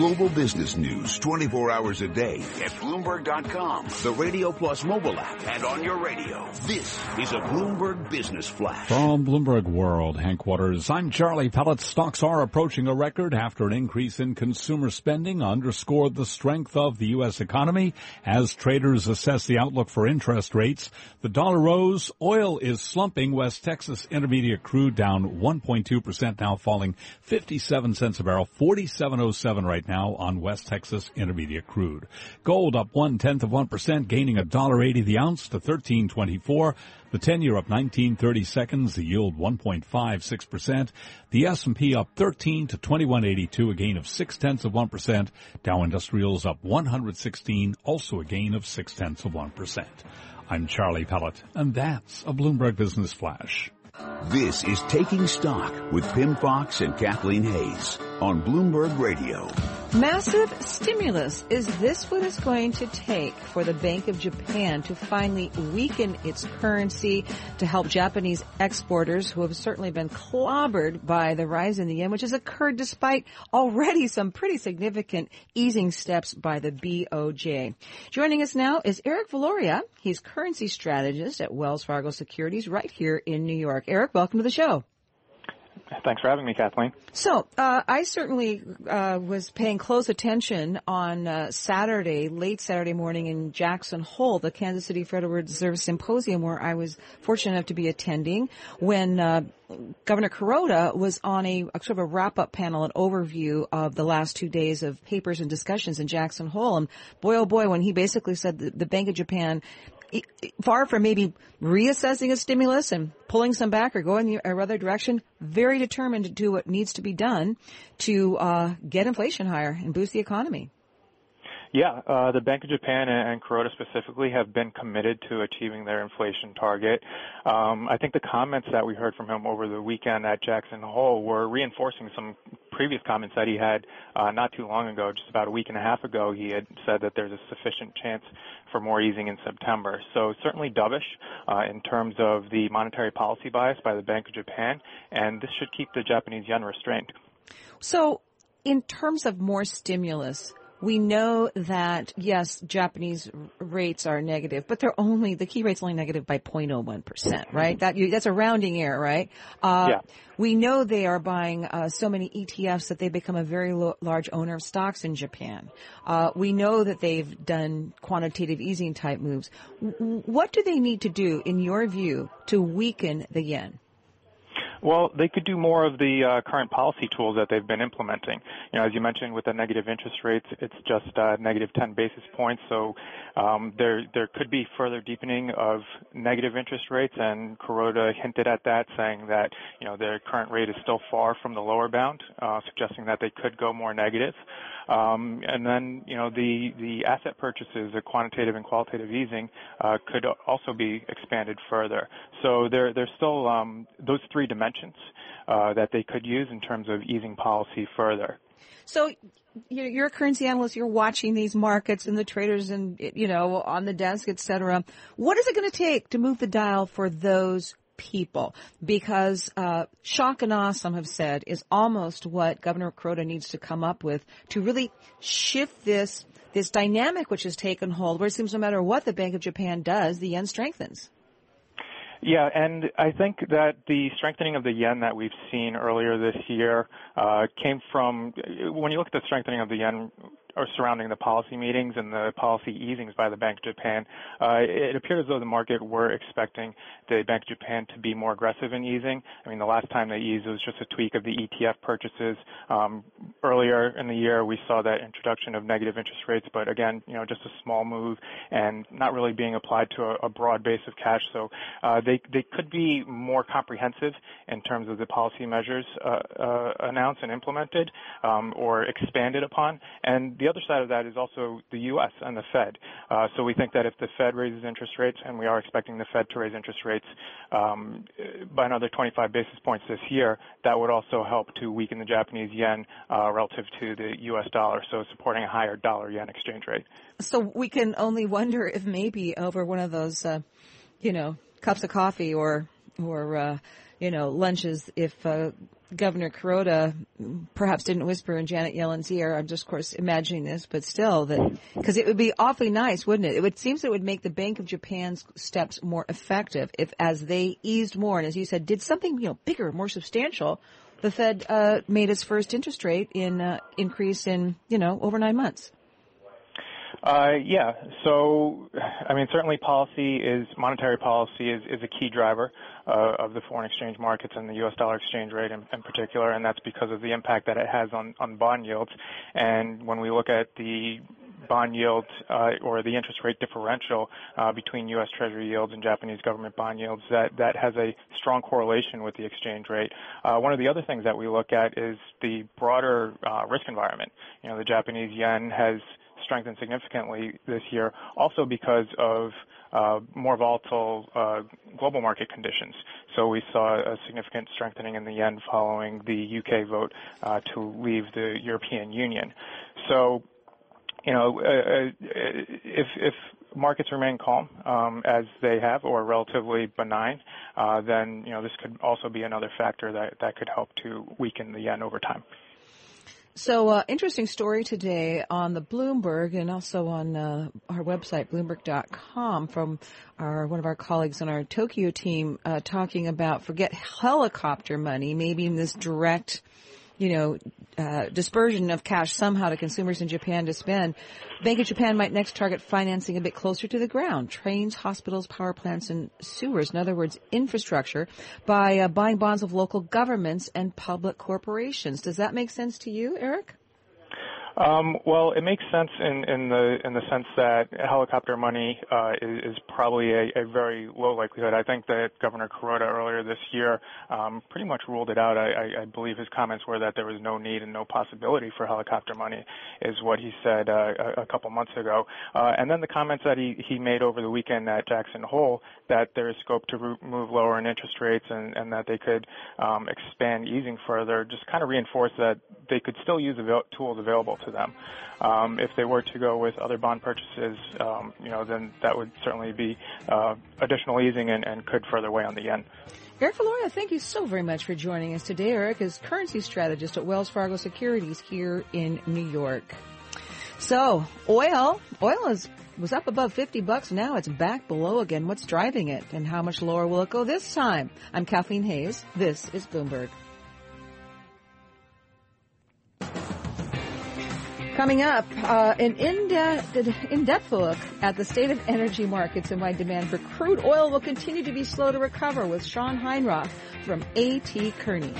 Global business news 24 hours a day at Bloomberg.com, the Radio Plus mobile app, and on your radio. This is a Bloomberg Business Flash. From Bloomberg World Hank headquarters, I'm Charlie Pellet. Stocks are approaching a record after an increase in consumer spending underscored the strength of the U.S. economy as traders assess the outlook for interest rates. The dollar rose. Oil is slumping. West Texas Intermediate crude down 1.2%, now falling 57 cents a barrel, 47.07 right now on West Texas Intermediate crude. Gold up one tenth of one percent, gaining a dollar eighty the ounce to 13.24. The 10-year up 1930 seconds, the yield 1.56%. The S&P up 13 to 2182, a gain of 6 tenths of 1%. Dow Industrials up 116, also a gain of 6 tenths of 1%. I'm Charlie Pellet, and that's a Bloomberg Business Flash. This is Taking Stock with Pimm Fox and Kathleen Hays on Bloomberg Radio. Massive stimulus. Is this what it's going to take for the Bank of Japan to finally weaken its currency to help Japanese exporters who have certainly been clobbered by the rise in the yen, which has occurred despite already some pretty significant easing steps by the BOJ. Joining us now is Eric Viloria. He's currency strategist at Wells Fargo Securities right here in New York. Eric, welcome to the show. Thanks for having me, Kathleen. So, uh, I certainly uh, was paying close attention on uh, Saturday, late Saturday morning in Jackson Hole, the Kansas City Federal Reserve Symposium, where I was fortunate enough to be attending, when uh, Governor Kuroda was on a, a sort of a wrap-up panel, an overview of the last two days of papers and discussions in Jackson Hole. And boy, oh boy, when he basically said the Bank of Japan far from maybe reassessing a stimulus and pulling some back or going the other direction, very determined to do what needs to be done to uh, get inflation higher and boost the economy. Yeah, uh, the Bank of Japan and, Kuroda specifically have been committed to achieving their inflation target. Um, I think the comments that we heard from him over the weekend at Jackson Hole were reinforcing some previous comments that he had uh, not too long ago, just about a week and a half ago. He had said that there's a sufficient chance for more easing in September. So certainly dovish uh, in terms of the monetary policy bias by the Bank of Japan, and this should keep the Japanese yen restrained. So, in terms of more stimulus, we know that yes, Japanese rates are negative, but they're only the key rate's only negative by 0.01 percent, right? That you, that's a rounding error, right? Uh, yeah. We know they are buying uh, so many ETFs that they become a very lo- large owner of stocks in Japan. Uh, we know that they've done quantitative easing type moves. W- what do they need to do, in your view, to weaken the yen? Well, they could do more of the uh, current policy tools that they've been implementing. You know, as you mentioned, with the negative interest rates, it's just uh, negative 10 basis points. So um, there there could be further deepening of negative interest rates, and Kuroda hinted at that, saying that you know their current rate is still far from the lower bound, uh, suggesting that they could go more negative. Um, and then, you know, the, the asset purchases, the quantitative and qualitative easing, uh, could also be expanded further. So there, there's still um, those three dimensions uh, that they could use in terms of easing policy further. So you're a currency analyst. You're watching these markets and the traders, and you know on the desk, et cetera. What is it going to take to move the dial for those people because uh, shock and awe, some have said, is almost what Governor Kuroda needs to come up with to really shift this this dynamic which has taken hold, where it seems no matter what the Bank of Japan does, the yen strengthens. Yeah, and I think that the strengthening of the yen that we've seen earlier this year uh, came from when you look at the strengthening of the yen or surrounding the policy meetings and the policy easings by the Bank of Japan, uh, it appeared as though the market were expecting the Bank of Japan to be more aggressive in easing. I mean, the last time they eased was just a tweak of the ETF purchases. Um, earlier in the year, we saw that introduction of negative interest rates, but again, you know, just a small move and not really being applied to a, a broad base of cash. So uh, they they could be more comprehensive in terms of the policy measures uh, uh, announced and implemented um, or expanded upon. And the other side of that is also the U.S. and the Fed. Uh, so we think that if the Fed raises interest rates, and we are expecting the Fed to raise interest rates um, by another 25 basis points this year, that would also help to weaken the Japanese yen uh, relative to the U.S. dollar, so supporting a higher dollar-yen exchange rate. So we can only wonder if maybe over one of those, uh, you know, cups of coffee or or uh, you know, lunches if uh, Governor Kuroda perhaps didn't whisper in Janet Yellen's ear. I'm just, of course, imagining this, but still, that because it would be awfully nice, wouldn't it? It would seems it would make the Bank of Japan's steps more effective if, as they eased more, and as you said, did something you know bigger, more substantial. The Fed uh, made its first interest rate in uh, increase in you know over nine months. Uh, yeah. So, I mean, certainly policy is monetary policy is, is a key driver uh, of the foreign exchange markets and the U.S. dollar exchange rate in, in, particular, and that's because of the impact that it has on, on bond yields. And when we look at the bond yield uh, or the interest rate differential uh, between U.S. Treasury yields and Japanese government bond yields, that, that has a strong correlation with the exchange rate. Uh, one of the other things that we look at is the broader uh, risk environment. You know, the Japanese yen has strengthened significantly this year, also because of uh, more volatile uh, global market conditions. So we saw a significant strengthening in the yen following the UK vote uh, to leave the European Union. So, you know, uh, uh, if, if markets remain calm um, as they have or relatively benign, uh, then you know this could also be another factor that that could help to weaken the yen over time. So, uh, interesting story today on the Bloomberg and also on uh, our website, Bloomberg.com, from our one of our colleagues on our Tokyo team uh, talking about forget helicopter money, maybe in this direct you know, uh, dispersion of cash somehow to consumers in Japan to spend, Bank of Japan might next target financing a bit closer to the ground, trains, hospitals, power plants, and sewers. In other words, infrastructure by uh, buying bonds of local governments and public corporations. Does that make sense to you, Eric? Um, well, it makes sense in, the in the sense that helicopter money uh, is, probably a, very low likelihood. I think that Governor Kuroda earlier this year um, pretty much ruled it out. I, believe his comments were that there was no need and no possibility for helicopter money, is what he said uh, a, couple months ago. Uh, and then the comments that he, made over the weekend at Jackson Hole that there is scope to move lower in interest rates and, that they could um, expand easing further, just kind of reinforce that they could still use the tools available to them. Um, if they were to go with other bond purchases, um, you know, then that would certainly be uh, additional easing and, and, could further weigh on the yen. Eric Viloria, thank you so very much for joining us today. Eric is currency strategist at Wells Fargo Securities here in New York. So, oil, oil is was up above 50 bucks. Now it's back below again. What's driving it and how much lower will it go this time? I'm Kathleen Hays. This is Bloomberg. Coming up, uh, an in-depth look at the state of energy markets and why demand for crude oil will continue to be slow to recover with Sean Heinroth from A.T. Kearney.